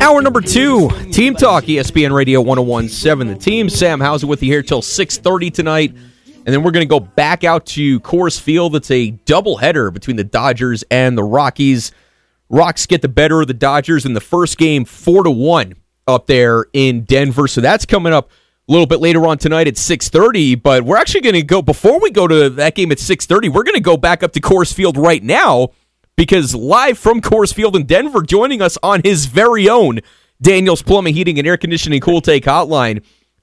Hour number two, Team Talk, ESPN Radio 1017. The team, Sam Hauser with you here till 6.30 tonight. And then we're going to go back out to Coors Field. It's a doubleheader between the Dodgers and the Rockies. Rocks get the better of the Dodgers in the first game, 4 to 1 up there in Denver. So that's coming up a little bit later on tonight at 6.30 but we're actually going to go before we go to that game at 6.30 we're going to go back up to Coors Field right now because live from Coors Field in Denver joining us on his very own Daniels Plumbing Heating and Air Conditioning Cool Take Hotline.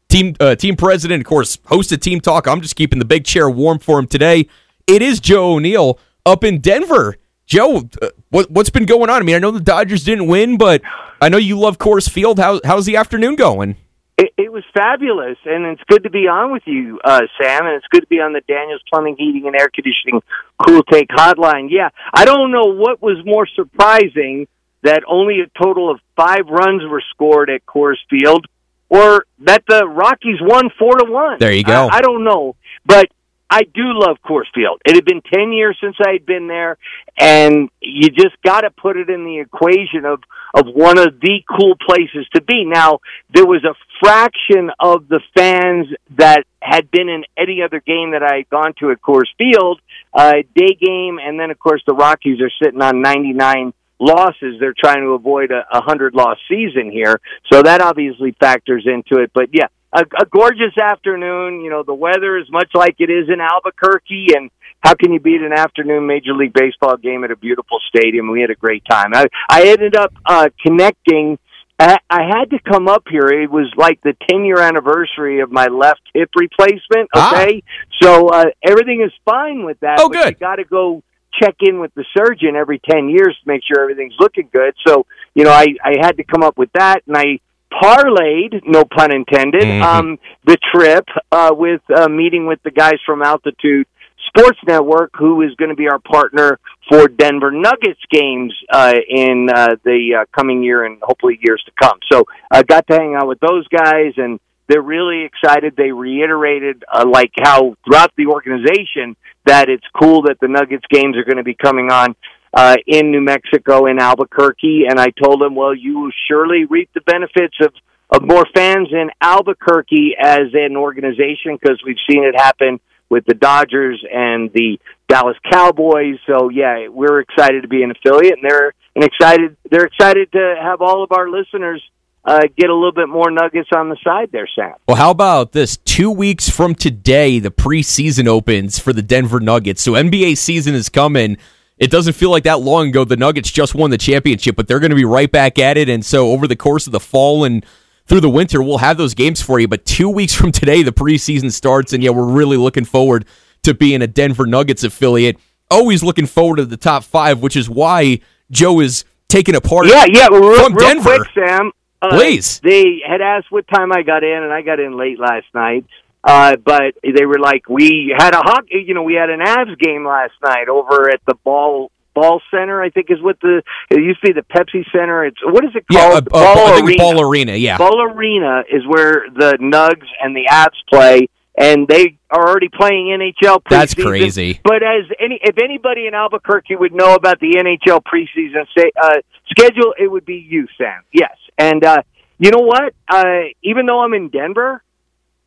Team uh, team president of course hosted team talk. I'm just keeping the big chair warm for him today. It is Joe O'Neill up in Denver. Joe uh, what, what's been going on? I mean I know the Dodgers didn't win but I know you love Coors Field. How, how's the afternoon going it, it was fabulous, and it's good to be on with you, uh, Sam, and it's good to be on the Daniels Plumbing, Heating, and Air Conditioning Cool Take Hotline. Yeah, I don't know what was more surprising that only a total of five runs were scored at Coors Field, or that the Rockies won four to one. There you go. I, I don't know, but I do love Coors Field. It had been 10 years since I had been there, and you just got to put it in the equation of, of one of the cool places to be. Now, there was a fraction of the fans that had been in any other game that I had gone to at Coors Field, uh, day game, and then, of course, the Rockies are sitting on 99 losses. They're trying to avoid a, a hundred loss season here, so that obviously factors into it. But yeah, a, a gorgeous afternoon. You know, the weather is much like it is in Albuquerque, and how can you beat an afternoon Major League Baseball game at a beautiful stadium? We had a great time. I, I ended up uh, connecting. I, I had to come up here. It was like the 10 year anniversary of my left hip replacement. Ah. Okay. So, uh, everything is fine with that. Oh, good. You got to go check in with the surgeon every 10 years to make sure everything's looking good. So, you know, I, I had to come up with that and I parlayed, no pun intended, Mhm. um, the trip, uh, with, uh, meeting with the guys from Altitude Sports Network, who is going to be our partner for Denver Nuggets games, uh, in, uh, the, uh, coming year and hopefully years to come. So I got to hang out with those guys and, they're really excited. They reiterated, uh, like how throughout the organization that it's cool that the Nuggets games are going to be coming on uh, in New Mexico in Albuquerque. And I told them, well, you will surely reap the benefits of of more fans in Albuquerque as an organization because we've seen it happen with the Dodgers and the Dallas Cowboys. So yeah, we're excited to be an affiliate, and they're and excited. They're excited to have all of our listeners uh, get a little bit more nuggets on the side there, Sam. Well, how about this? Two weeks from today, the preseason opens for the Denver Nuggets. So NBA season is coming. It doesn't feel like that long ago. The Nuggets just won the championship, but they're going to be right back at it. And so over the course of the fall and through the winter, we'll have those games for you. But two weeks from today, the preseason starts. And yeah, we're really looking forward to being a Denver Nuggets affiliate. Always looking forward to the top five, which is why Joe is taking a part Yeah, yeah. Well, real, from real Denver. quick, Sam. Uh, Please. They had asked what time I got in, and I got in late last night. Uh, but they were like, we had a hockey, you know, we had an Avs game last night over at the ball ball center. I think is what the it used to be the Pepsi Center. It's what is it Yeah, called? uh, uh, ball I think arena. Ball Arena. Yeah. Ball Arena is where the Nugs and the Avs play, and they are already playing NHL. Preseason. That's crazy. But as any, if anybody in Albuquerque would know about the NHL preseason say, uh, schedule, it would be you, Sam. Yes, and uh, you know what? Uh, even though I'm in Denver,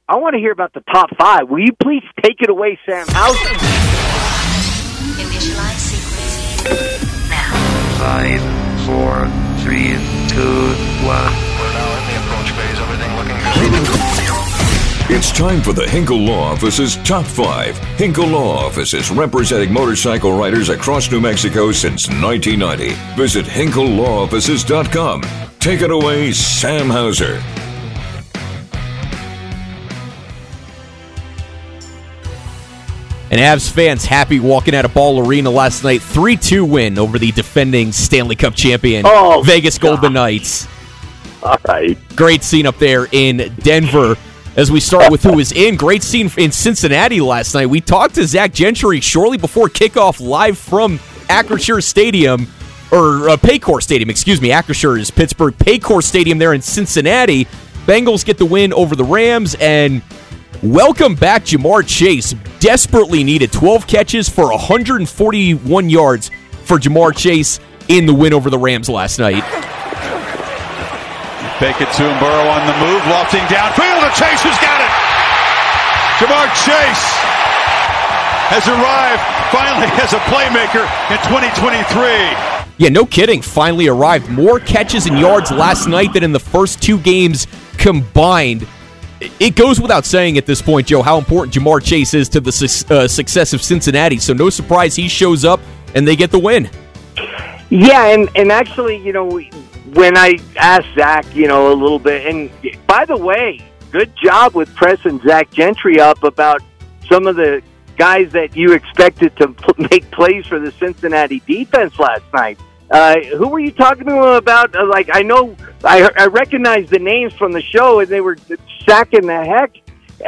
I want to hear about the top five. Will you please take it away, Sam House? Initialize sequence. Now. Five, four, three, two, one. We're now in the approach phase. Everything looking good. It's time for the Hinkle Law Office's Top 5. Hinkle Law Office is representing motorcycle riders across New Mexico since 1990. Visit hinklelawoffices.com. Take it away, Sam Hauser. And Avs fans happy walking out of Ball Arena last night. 3 2 win over the defending Stanley Cup champion, Oh, Vegas Golden Knights. All right. Great scene up there in Denver. As we start with who is in, great scene in Cincinnati last night. We talked to Zach Gentry shortly before kickoff, live from Acrisure Stadium, or uh, Paycor Stadium, excuse me. Acrisure is Pittsburgh. Paycor Stadium there in Cincinnati. Bengals get the win over the Rams, and welcome back Ja'Marr Chase. Desperately needed 12 catches for 141 yards for Ja'Marr Chase in the win over the Rams last night. Fake it to him, Burrow on the move, lofting downfield, and Chase has got it. Jamar Chase has arrived finally as a playmaker in 2023. Yeah, no kidding. Finally arrived. More catches and yards last night than in the first two games combined. It goes without saying at this point, Joe, how important Ja'Marr Chase is to the su- uh, success of Cincinnati. So no surprise he shows up and they get the win. Yeah, and and actually, you know, when I asked Zach, you know, a little bit, and by the way, good job with pressing Zach Gentry up about some of the guys that you expected to make plays for the Cincinnati defense last night. Uh, who were you talking to him about? Uh, like, I know I, I recognize the names from the show, and they were sacking the heck,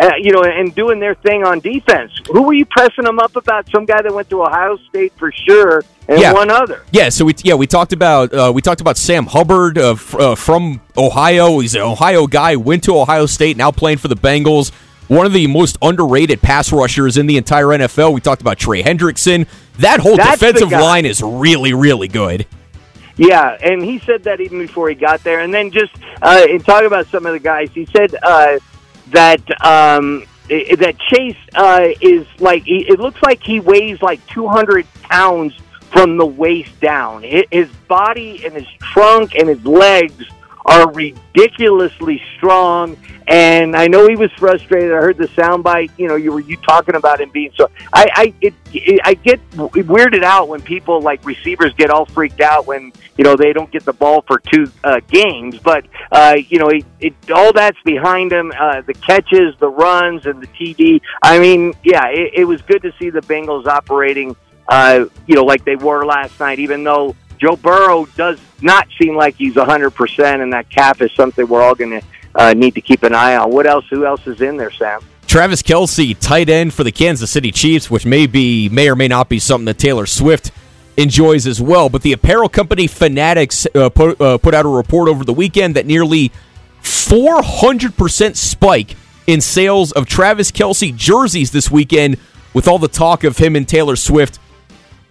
uh, you know, and doing their thing on defense. Who were you pressing them up about? Some guy that went to Ohio State for sure, and Yeah. one other. Yeah, so we yeah we talked about uh, we talked about Sam Hubbard uh, f- uh, from Ohio. He's an Ohio guy. Went to Ohio State. Now playing for the Bengals. One of the most underrated pass rushers in the entire NFL. We talked about Trey Hendrickson. That whole That's defensive line is really really good. Yeah, and he said that even before he got there. And then just uh, in talking about some of the guys, he said uh, that um, that Chase uh, is like he- it looks like he weighs like 200 pounds from the waist down. His body and his trunk and his legs are ridiculously strong. And I know he was frustrated. I heard the soundbite. You know, you were you talking about him being so. I I it, it, I get weirded out when people like receivers get all freaked out when you know they don't get the ball for two uh, games. But uh, you know, it, it all that's behind him. Uh, the catches, the runs, and the TD. I mean, yeah, it, it was good to see the Bengals operating. Uh, you know, like they were last night. Even though Joe Burrow does not seem like he's 100%, and that calf is something we're all going to uh, need to keep an eye on. What else? Who else is in there, Sam? Travis Kelce, tight end for the Kansas City Chiefs, which may be may or may not be something that Taylor Swift enjoys as well. But the apparel company Fanatics uh, put, uh, put out a report over the weekend that nearly 400% spike in sales of Travis Kelce jerseys this weekend, with all the talk of him and Taylor Swift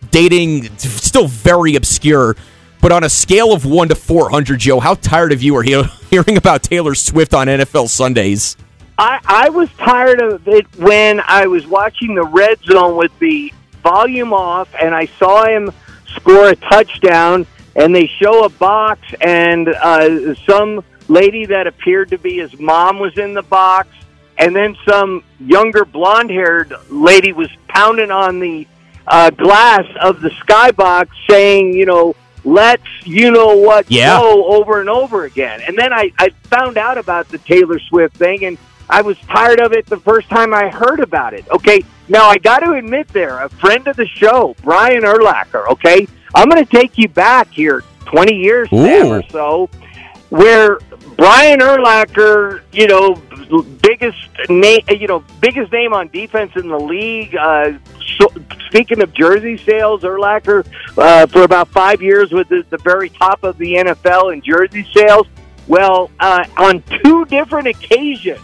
dating, still very obscure. But on a scale of 1 to 400, Joe, how tired of you are he- hearing about Taylor Swift on NFL Sundays? I, I was tired of it when I was watching the red zone with the volume off and I saw him score a touchdown and they show a box and uh, some lady that appeared to be his mom was in the box and then some younger blonde haired lady was pounding on the uh, glass of the skybox saying, you know, let's you know what Yeah. go over and over again. And then I, I found out about the Taylor Swift thing and I was tired of it the first time I heard about it. Okay, now I got to admit there, a friend of the show, Brian Urlacher, okay? I'm going to take you back here 20 years or so where Brian Urlacher, you know, biggest name, you know, biggest name on defense in the league. Uh, so, speaking of jersey sales, Urlacher uh, for about five years was at the very top of the NFL in jersey sales. Well, uh, on two different occasions,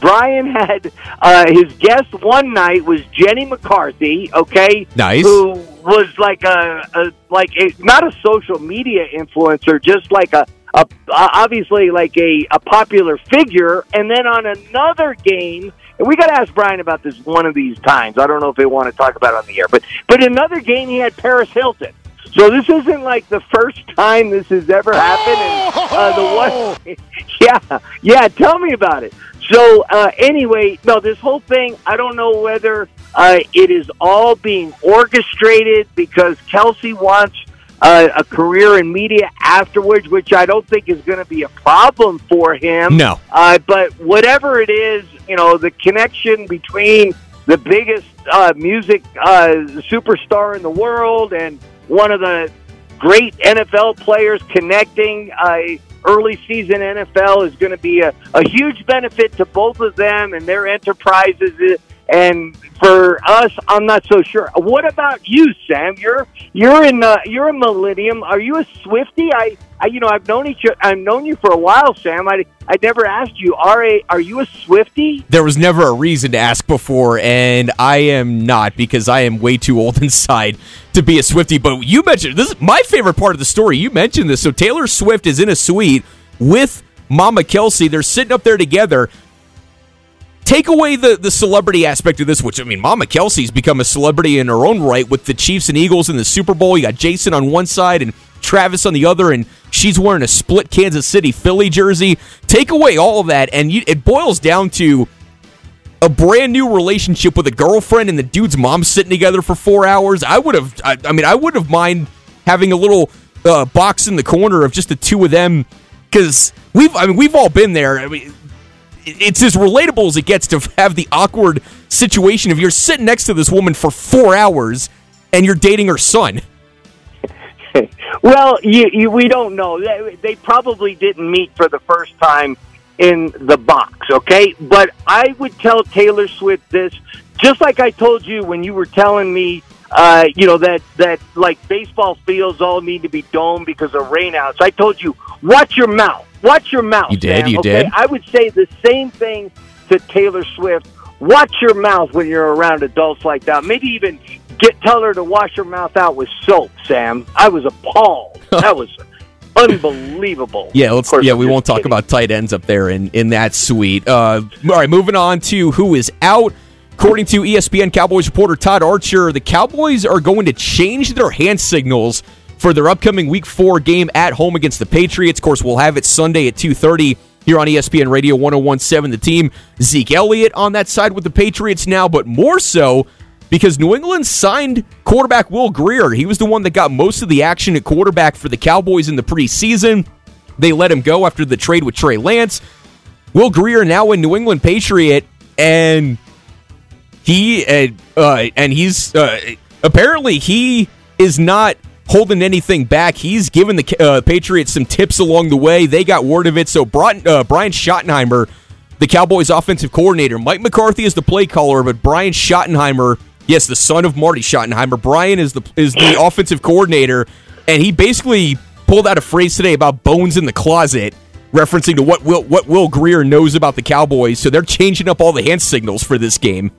Brian had uh, his guest one night was Jenny McCarthy. Okay, Nice. Who was like a, a like a not a social media influencer, just like a, a obviously like a, a popular figure. And then on another game, and we got to ask Brian about this one of these times. I don't know if they want to talk about it on the air, but but another game he had Paris Hilton. So this isn't like the first time this has ever happened. And, uh, the one, yeah, yeah. Tell me about it. So uh, anyway, no, this whole thing. I don't know whether uh, it is all being orchestrated because Kelce wants uh, a career in media afterwards, which I don't think is going to be a problem for him. No. Uh, but whatever it is, you know, the connection between the biggest uh, music uh, superstar in the world and one of the great NFL players connecting uh, early season NFL is going to be a, a huge benefit to both of them and their enterprises. And for us, I'm not so sure. What about you, Sam? You're you're in uh, you're a Millennium. Are you a Swifty? I, I you know I've known each I've known you for a while, Sam. I I never asked you. Are a are you a Swifty? There was never a reason to ask before, and I am not because I am way too old inside to be a Swifty. But you mentioned this is my favorite part of the story. You mentioned this. So Taylor Swift is in a suite with Mama Kelce. They're sitting up there together. Take away the, the celebrity aspect of this, which I mean, Mama Kelce's become a celebrity in her own right with the Chiefs and Eagles in the Super Bowl. You got Jason on one side and Travis on the other, and she's wearing a split Kansas City Philly jersey. Take away all of that, and you, it boils down to a brand new relationship with a girlfriend and the dude's mom sitting together for four hours. I would have, I, I mean, I would have mind having a little uh, box in the corner of just the two of them because we've, I mean, we've all been there. I mean, it's as relatable as it gets to have the awkward situation of you're sitting next to this woman for four hours and you're dating her son. Well, you, you, we don't know. They, they probably didn't meet for the first time in the box, okay? But I would tell Taylor Swift this, just like I told you when you were telling me, uh, you know, that, that like baseball fields all need to be domed because of rainouts. I told you, watch your mouth. Watch your mouth. You did, you okay? did. I would say the same thing to Taylor Swift. Watch your mouth when you're around adults like that. Maybe even get tell her to wash her mouth out with soap, Sam. I was appalled. that was unbelievable. Yeah, let's. course, Yeah, we won't talk about tight ends up there in in that suite. Uh, all right, moving on to who is out. According to ESPN Cowboys reporter Todd Archer, the Cowboys are going to change their hand signals for their upcoming Week Four game at home against the Patriots. Of course, we'll have it Sunday at two thirty here on ESPN Radio 1017. The team Zeke Elliott on that side with the Patriots now, but more so because New England signed quarterback Will Grier. He was the one that got most of the action at quarterback for the Cowboys in the preseason. They let him go after the trade with Trey Lance. Will Grier now a New England Patriot, and he uh, uh, and he's uh, apparently he is not holding anything back. He's given the uh, Patriots some tips along the way. They got word of it. So Brian, uh, Brian Schottenheimer, the Cowboys' offensive coordinator, Mike McCarthy is the play caller, but Brian Schottenheimer, yes, the son of Marty Schottenheimer, Brian is the is the offensive coordinator, and he basically pulled out a phrase today about bones in the closet. Referencing to what Will what Will Grier knows about the Cowboys, so they're changing up all the hand signals for this game.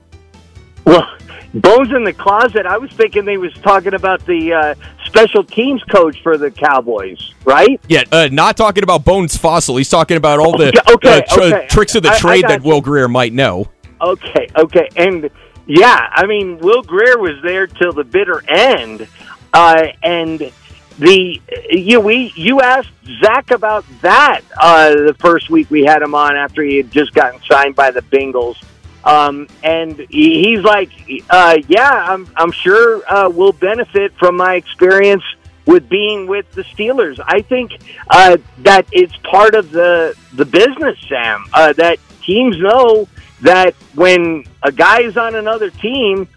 Well, Bones in the closet. I was thinking they was talking about the uh, special teams coach for the Cowboys, right? Yeah, uh, not talking about Bones Fassel. He's talking about all the Okay, uh, tr- okay. tricks of the I- I trade got that Will Grier might know. Okay, okay, and yeah, I mean, Will Grier was there till the bitter end, uh, and the you we you asked Zach about that uh, the first week we had him on after he had just gotten signed by the Bengals. Um, and he, he's like, uh, yeah, I'm, I'm sure uh, we'll benefit from my experience with being with the Steelers. I think uh, that it's part of the the business, Sam. Uh, that teams know that when a guy is on another team,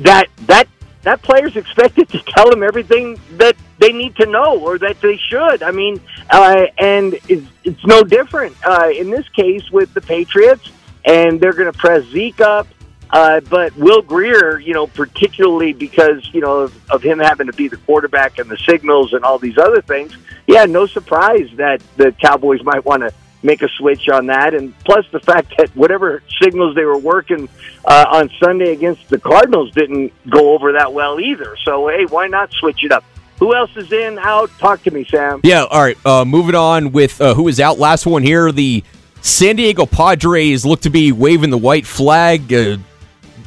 that that that player's expected to tell them everything that they need to know or that they should. I mean, uh, and it's, it's no different uh, in this case with the Patriots, and they're going to press Zeke up. Uh, but Will Grier, you know, particularly because you know of, of him having to be the quarterback and the signals and all these other things, yeah, no surprise that the Cowboys might want to make a switch on that. And plus the fact that whatever signals they were working uh, on Sunday against the Cardinals didn't go over that well either. So hey, why not switch it up? Who else is in out? Talk to me, Sam. Yeah, all right. Uh, moving on with uh, who is out. Last one here. The San Diego Padres look to be waving the white flag. Uh,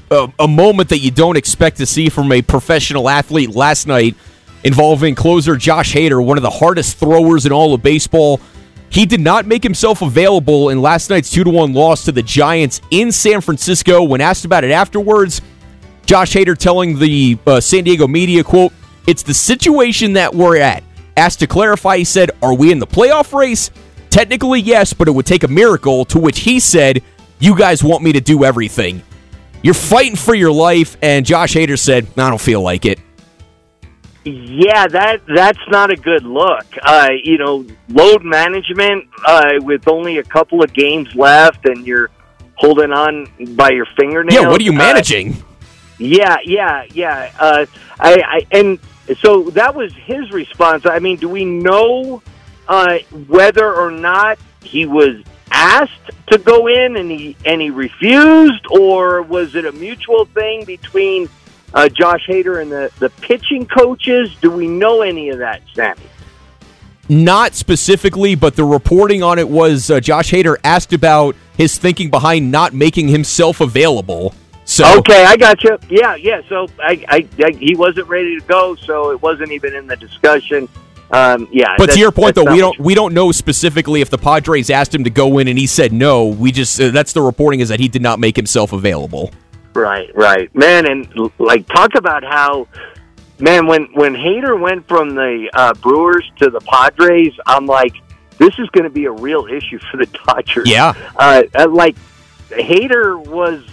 a, a moment that you don't expect to see from a professional athlete last night involving closer Josh Hader, one of the hardest throwers in all of baseball. He did not make himself available in last night's 2 to 1 loss to the Giants in San Francisco. When asked about it afterwards, Josh Hader telling the uh, San Diego media, quote, it's the situation that we're at. Asked to clarify, he said, are we in the playoff race? Technically, yes, but it would take a miracle, to which he said, you guys want me to do everything. You're fighting for your life, and Josh Hader said, I don't feel like it. Yeah, that that's not a good look. Uh, you know, load management uh, with only a couple of games left, and you're holding on by your fingernails. Yeah, what are you Uh, managing? Yeah, yeah, yeah. Uh, I, I and so that was his response. I mean, do we know uh, whether or not he was asked to go in and he and he refused, or was it a mutual thing between uh, Josh Hader and the the pitching coaches? Do we know any of that, Sammy? Not specifically, but the reporting on it was uh, Josh Hader asked about his thinking behind not making himself available. So Okay, I got you. Yeah, yeah. So I, I, I, he wasn't ready to go, so it wasn't even in the discussion. Um, yeah, But to your point, though, we don't we don't know specifically if the Padres asked him to go in and he said no. We just uh, that's the reporting is that he did not make himself available. Right, right, man, and like talk about how, man, when when Hader went from the uh, Brewers to the Padres, I'm like, this is going to be a real issue for the Dodgers. Yeah. uh, uh, like Hader was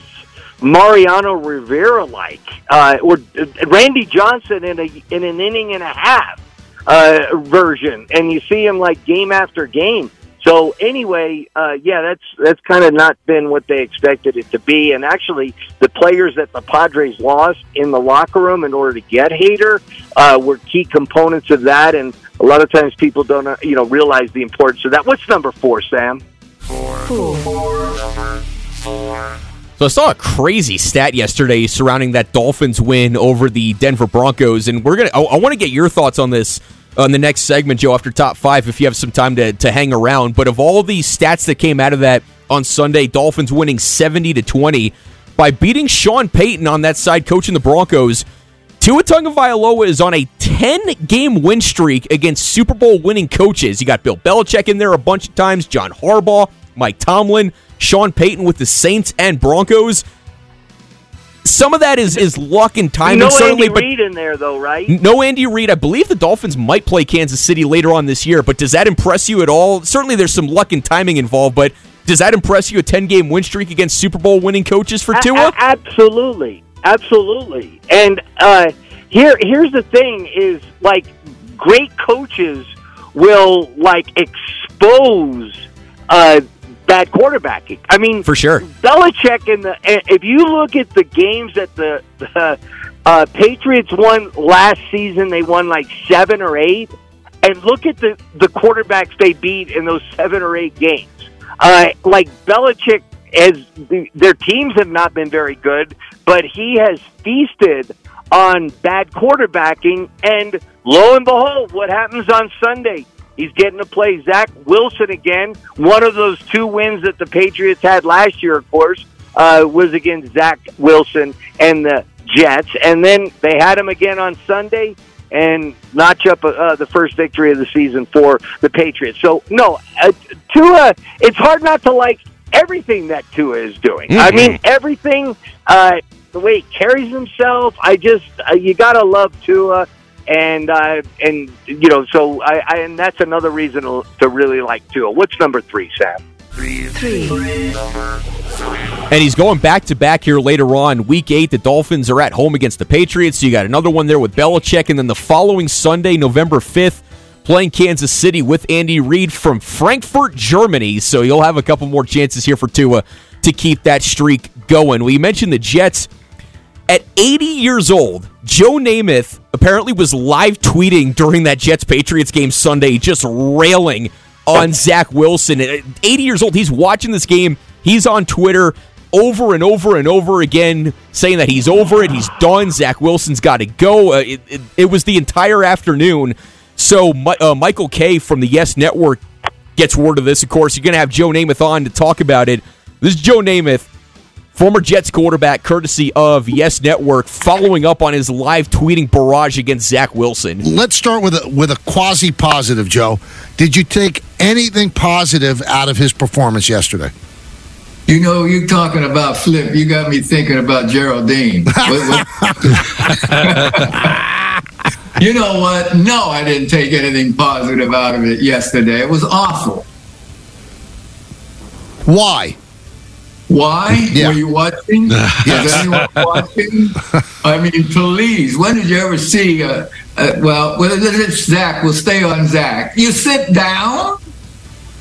Mariano Rivera like, uh, or uh, Randy Johnson in a in an inning and a half uh, version, and you see him like game after game. So anyway, uh, yeah, that's that's kind of not been what they expected it to be. And actually, the players that the Padres lost in the locker room in order to get Hader uh, were key components of that. And a lot of times, people don't uh, you know realize the importance of that. What's number four, Sam? So I saw a crazy stat yesterday surrounding that Dolphins win over the Denver Broncos, and we're gonna. I, I want to get your thoughts on this on the next segment, Joe. After top five, if you have some time to to hang around. But of all these stats that came out of that on Sunday, Dolphins winning seventy to twenty by beating Sean Payton on that side, coaching the Broncos. Tua Tagovailoa is on a 10-game win streak against Super Bowl winning coaches. You got Bill Belichick in there a bunch of times, John Harbaugh, Mike Tomlin, Sean Payton with the Saints and Broncos. Some of that is is luck and timing, no certainly, Andy Reid in there though, right? no Andy Reid. I believe the Dolphins might play Kansas City later on this year, but does that impress you at all? Certainly, there's some luck and timing involved, but does that impress you? A 10-game win streak against Super Bowl winning coaches for Tua? a- absolutely, absolutely. And uh, here, here's the thing: is like great coaches will like expose uh, bad quarterbacking. I mean, For sure. Belichick and the. If you look at the games that the, the uh, Patriots won last season, they won like seven or eight. And look at the the quarterbacks they beat in those seven or eight games. Uh, like Belichick, as the, their teams have not been very good, but he has feasted on bad quarterbacking. And lo and behold, what happens on Sunday? He's getting to play Zach Wilson again. One of those two wins that the Patriots had last year, of course, uh, was against Zach Wilson and the Jets. And then they had him again on Sunday and notch up uh, the first victory of the season for the Patriots. So, no, uh, Tua, it's hard not to like everything that Tua is doing. I mean, everything, uh, the way he carries himself, I just, uh, you got to love Tua. And uh, and you know, so I, I and that's another reason to, really like Tua. What's number three, Sam? Three. And he's going back to back here later on. Week eight, the Dolphins are at home against the Patriots. So you got another one there with Belichick. And then the following Sunday, November 5th, playing Kansas City with Andy Reid from Frankfurt, Germany. So you'll have a couple more chances here for Tua to keep that streak going. We mentioned the Jets. At 80 years old, Joe Namath apparently was live tweeting during that Jets Patriots game Sunday, just railing on Zach Wilson. At 80 years old, he's watching this game. He's on Twitter over and over and over again saying that he's over it, he's done. Zach Wilson's got to go. Uh, it, it, it was the entire afternoon. So uh, Michael Kay from the Yes Network gets word of this. Of course, you're going to have Joe Namath on to talk about it. This is Joe Namath former Jets quarterback, courtesy of Yes Network, following up on his live tweeting barrage against Zach Wilson. Let's start with a with a quasi positive, Joe. Did you take anything positive out of his performance yesterday? You know, you're talking about Flip. You got me thinking about Geraldine. What- what- you know what? No, I didn't take anything positive out of it yesterday. It was awful. Why? Why? Yeah. Were you watching? Was anyone watching? I mean, please. When did you ever see? Uh, uh, well, well, it's Zach. We'll stay on Zach. You sit down.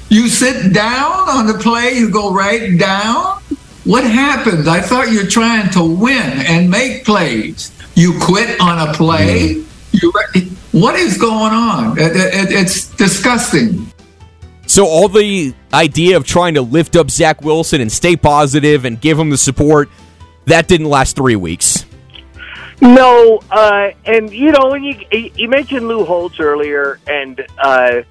You sit down on the play. You go right down. What happens? I thought you're trying to win and make plays. You quit on a play. You. What is going on? It- it- it's disgusting. So all the idea of trying to lift up Zach Wilson and stay positive and give him the support that didn't last three weeks. No, uh, and you know, when you you mentioned Lou Holtz earlier, and uh,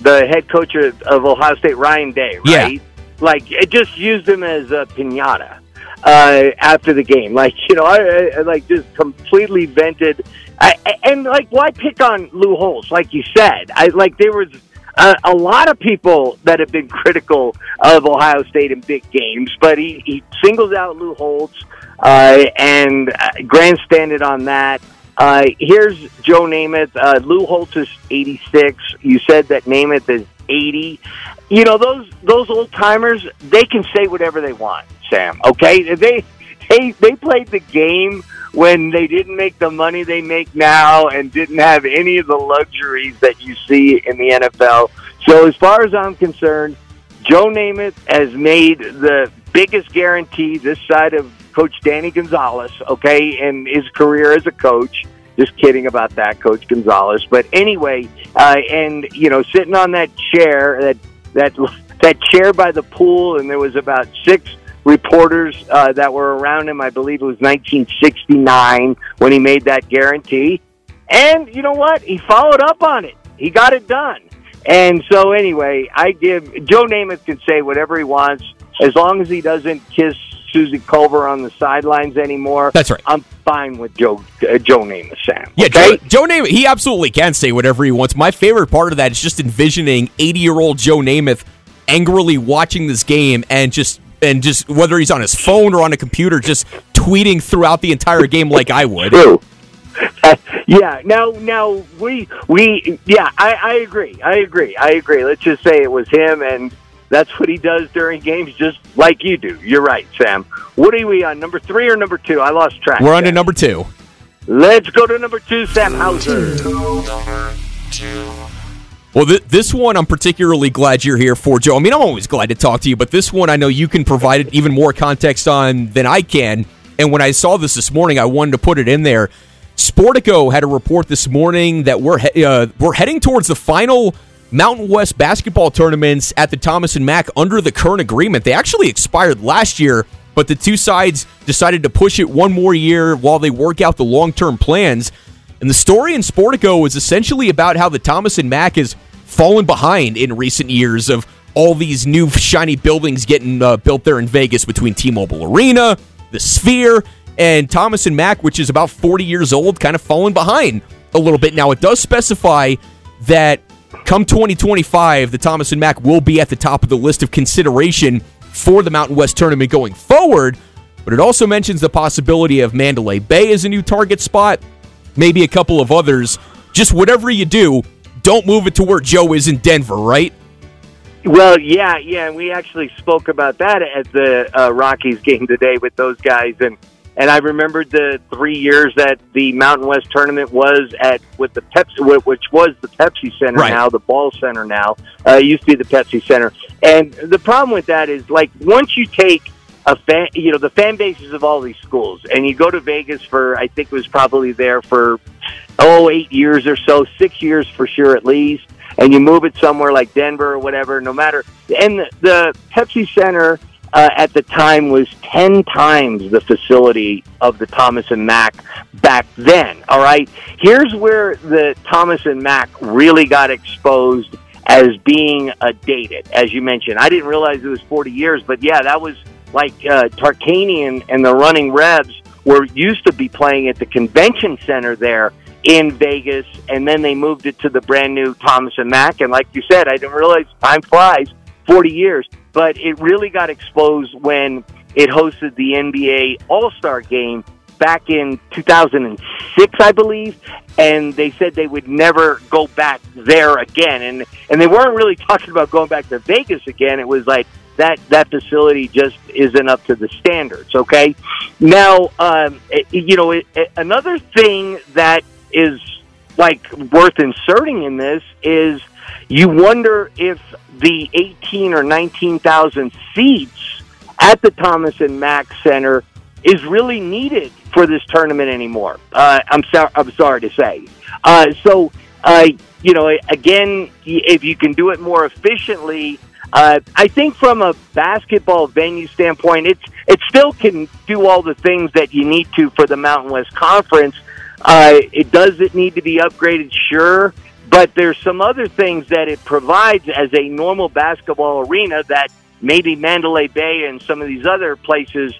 the head coach of, of Ohio State, Ryan Day, Yeah. right? Like it just used him as a pinata uh, after the game. Like you know, I, I like just completely vented. I, and like, why pick on Lou Holtz? Like you said, I like there was a, a lot of people that have been critical of Ohio State in big games, but he, he singles out Lou Holtz uh, and uh, grandstanded on that. Uh, here's Joe Namath. Uh, Lou Holtz is 86. You said that Namath is 80. You know those those old timers. They can say whatever they want, Sam. Okay, they they they played the game when they didn't make the money they make now and didn't have any of the luxuries that you see in the NFL. So as far as I'm concerned, Joe Namath has made the biggest guarantee this side of Coach Danny Gonzales, okay, in his career as a coach. Just kidding about that, Coach Gonzales. But anyway, uh, and you know, sitting on that chair, that that that chair by the pool, and there was about six reporters uh, that were around him. I believe it was 1969 when he made that guarantee. And you know what? He followed up on it. He got it done. And so, anyway, I give Joe Namath can say whatever he wants as long as he doesn't kiss Suzy Kolber on the sidelines anymore. That's right. I'm fine with Joe uh, Joe Namath, Sam. Yeah, okay? Joe, Joe Namath, he absolutely can say whatever he wants. My favorite part of that is just envisioning 80 year old Joe Namath angrily watching this game and just and just whether he's on his phone or on a computer, just tweeting throughout the entire game like I would. True. yeah. Now, now we we yeah. I, I agree. I agree. I agree. Let's just say it was him, and that's what he does during games, just like you do. You're right, Sam. What are we on? Number three or number two? I lost track. We're on to number two. Let's go to number two, Sam Hauser. Well, th- this one I'm particularly glad you're here for, Joe. I mean, I'm always glad to talk to you, but this one I know you can provide even more context on than I can. And when I saw this this morning, I wanted to put it in there. Sportico had a report this morning that we're he- uh, we're heading towards the final Mountain West basketball tournaments at the Thomas and Mack under the current agreement. They actually expired last year, but the two sides decided to push it one more year while they work out the long term plans. And the story in Sportico is essentially about how the Thomas and Mack has fallen behind in recent years of all these new shiny buildings getting uh, built there in Vegas between T-Mobile Arena, the Sphere, and Thomas and Mack, which is about 40 years old, kind of fallen behind a little bit. Now it does specify that come 2025, the Thomas and Mack will be at the top of the list of consideration for the Mountain West tournament going forward. But it also mentions the possibility of Mandalay Bay as a new target spot, maybe a couple of others. Just whatever you do, don't move it to where Joe is in Denver, right? Well, yeah, yeah, and we actually spoke about that at the uh, Rockies game today with those guys, and and I remembered the three years that the Mountain West tournament was at with the Pepsi, which was the Pepsi Center Right. now, the Ball Center now. Uh, used to be the Pepsi Center, and the problem with that is like once you take a fan, you know, the fan bases of all these schools, and you go to Vegas for I think it was probably there for oh eight years or so, six years for sure at least, and you move it somewhere like Denver or whatever. No matter, and the, Pepsi Center uh, at the time was ten times the facility of the Thomas and Mack back then. All right, here's where the Thomas and Mack really got exposed as being uh, dated, as you mentioned. I didn't realize it was 40 years, but yeah, that was like uh, Tarkanian and the Running Rebs were used to be playing at the convention center there in Vegas, and then they moved it to the brand new Thomas and Mack. And like you said, I didn't realize time flies, 40 years, but it really got exposed when it hosted the NBA All Star game back in 2006, I believe, and they said they would never go back there again. And and they weren't really talking about going back to Vegas again. It was like that that facility just isn't up to the standards. Okay, now um, it, you know it, it- another thing that is like worth inserting in this is you wonder if the 18 or 19,000 seats at the Thomas and Mack Center is really needed for this tournament anymore. Uh, I'm sorry. I'm sorry to say. Uh, so, uh, you know, again, if you can do it more efficiently, uh, I think from a basketball venue standpoint, it's it still can do all the things that you need to for the Mountain West Conference. Uh, it does it need to be upgraded, sure, but there's some other things that it provides as a normal basketball arena that maybe Mandalay Bay and some of these other places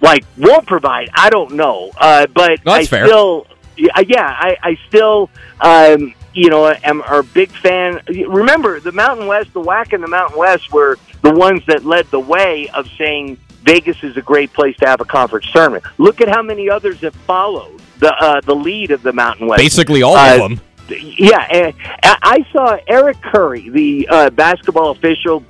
like won't provide. I don't know, uh, but No, I fair. still, yeah, I, I still, um, you know, am are a big fan. Remember, the Mountain West, the WAC and the Mountain West were the ones that led the way of saying Vegas is a great place to have a conference tournament. Look at how many others have followed the uh, the lead of the Mountain West. Basically, all Uh, of them. yeah, and I saw Eric Curry, the uh, basketball official,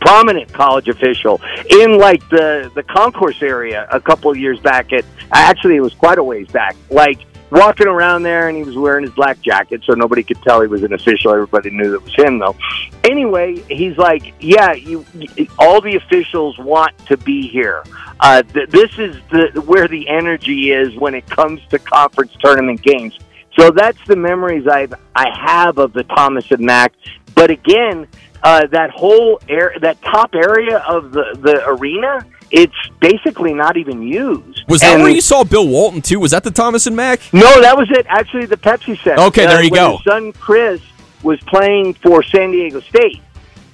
prominent college official, in like the the concourse area a couple of years back. At actually, it was quite a ways back. Like walking around there, and he was wearing his black jacket, so nobody could tell he was an official. Everybody knew that was him, though. Anyway, he's like, "Yeah, you, all the officials want to be here." Uh, th- this is the where the energy is when it comes to conference tournament games. So that's the memories I I have of the Thomas and Mack. But again, uh, that whole air, that top area of the the arena, it's basically not even used. Was that And- where you saw Bill Walton too? Was that the Thomas and Mack? No, that was it. Actually, the Pepsi Center. Okay, there you go. His son Chris was playing for San Diego State,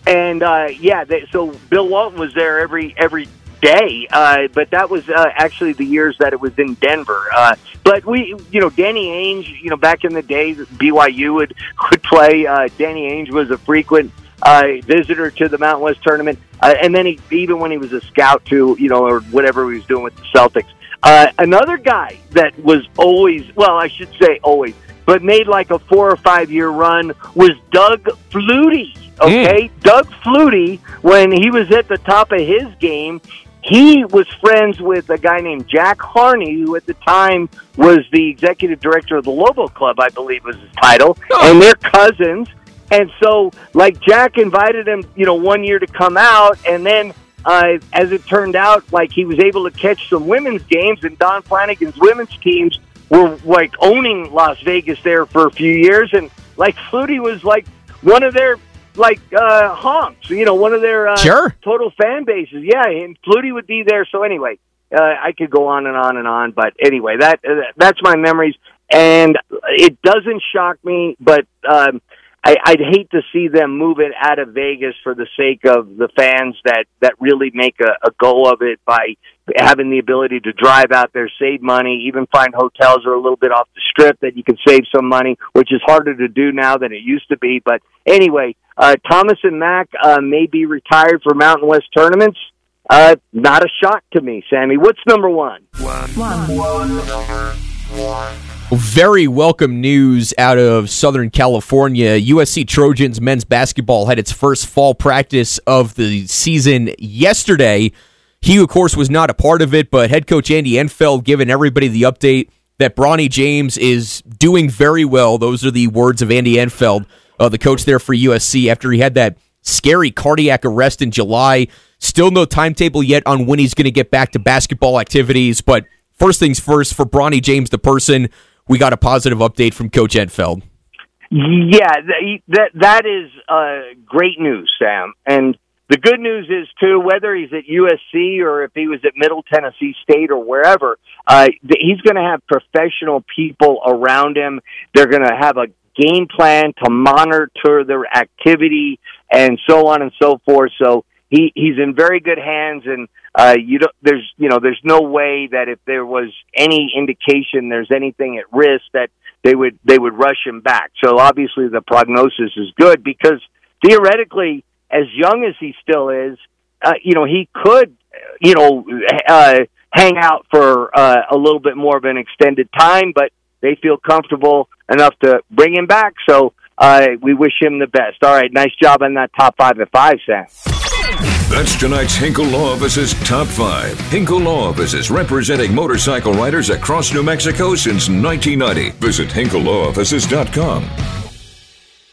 and uh, yeah, they, so Bill Walton was there every every day. Uh, but that was uh, actually the years that it was in Denver. Uh, but we, you know, Danny Ainge, you know, back in the day, BYU would would play. Uh, Danny Ainge was a frequent uh, visitor to the Mountain West tournament, uh, and then he even when he was a scout to, you know, or whatever he was doing with the Celtics. Uh, another guy that was always, well, I should say always, but made like a four or five year run was Doug Flutie. Okay, Doug Flutie, when he was at the top of his game, he was friends with a guy named Jack Harney, who at the time was the executive director of the Lobo Club, I believe was his title, and they're cousins. And so, like, Jack invited him, you know, one year to come out, and then uh, as it turned out, like he was able to catch some women's games, and Don Flanagan's women's teams were like owning Las Vegas there for a few years, and like Flutie was like one of their like uh honks, you know, one of their uh, Sure. total fan bases. Yeah, and Flutie would be there. So anyway, uh, I could go on and on and on, but anyway, that uh, that's my memories, and it doesn't shock me, but. um I, I'd hate to see them move it out of Vegas for the sake of the fans that that really make a, a go of it by having the ability to drive out there, save money, even find hotels that are a little bit off the strip that you can save some money, which is harder to do now than it used to be. But anyway, uh, Thomas and Mack uh, may be retired for Mountain West tournaments. Uh, not a shock to me, Sammy. What's number one? Very welcome news out of Southern California. USC Trojans men's basketball had its first fall practice of the season yesterday. He, of course, was not a part of it, but head coach Andy Enfield giving everybody the update that Bronny James is doing very well. Those are the words of Andy Enfield, uh, the coach there for USC, after he had that scary cardiac arrest in July. Still no timetable yet on when he's going to get back to basketball activities, but first things first, for Bronny James, the person, we got a positive update from Coach Enfield. Yeah, th- that that is uh, great news, Sam. And the good news is too, whether he's at USC or if he was at Middle Tennessee State or wherever, uh, he's going to have professional people around him. They're going to have a game plan to monitor their activity and so on and so forth. So he he's in very good hands, and uh, you don't there's you know there's no way that if there was any indication there's anything at risk that they would they would rush him back. So obviously the prognosis is good because theoretically, as young as he still is, uh, you know he could you know uh, hang out for uh, a little bit more of an extended time, but they feel comfortable enough to bring him back. So uh, we wish him the best. All right, nice job on that top five at five, Sam. That's tonight's Hinkle Law Office's Top 5. Hinkle Law Offices representing motorcycle riders across New Mexico since 1990. Visit hinkleLawoffices.com.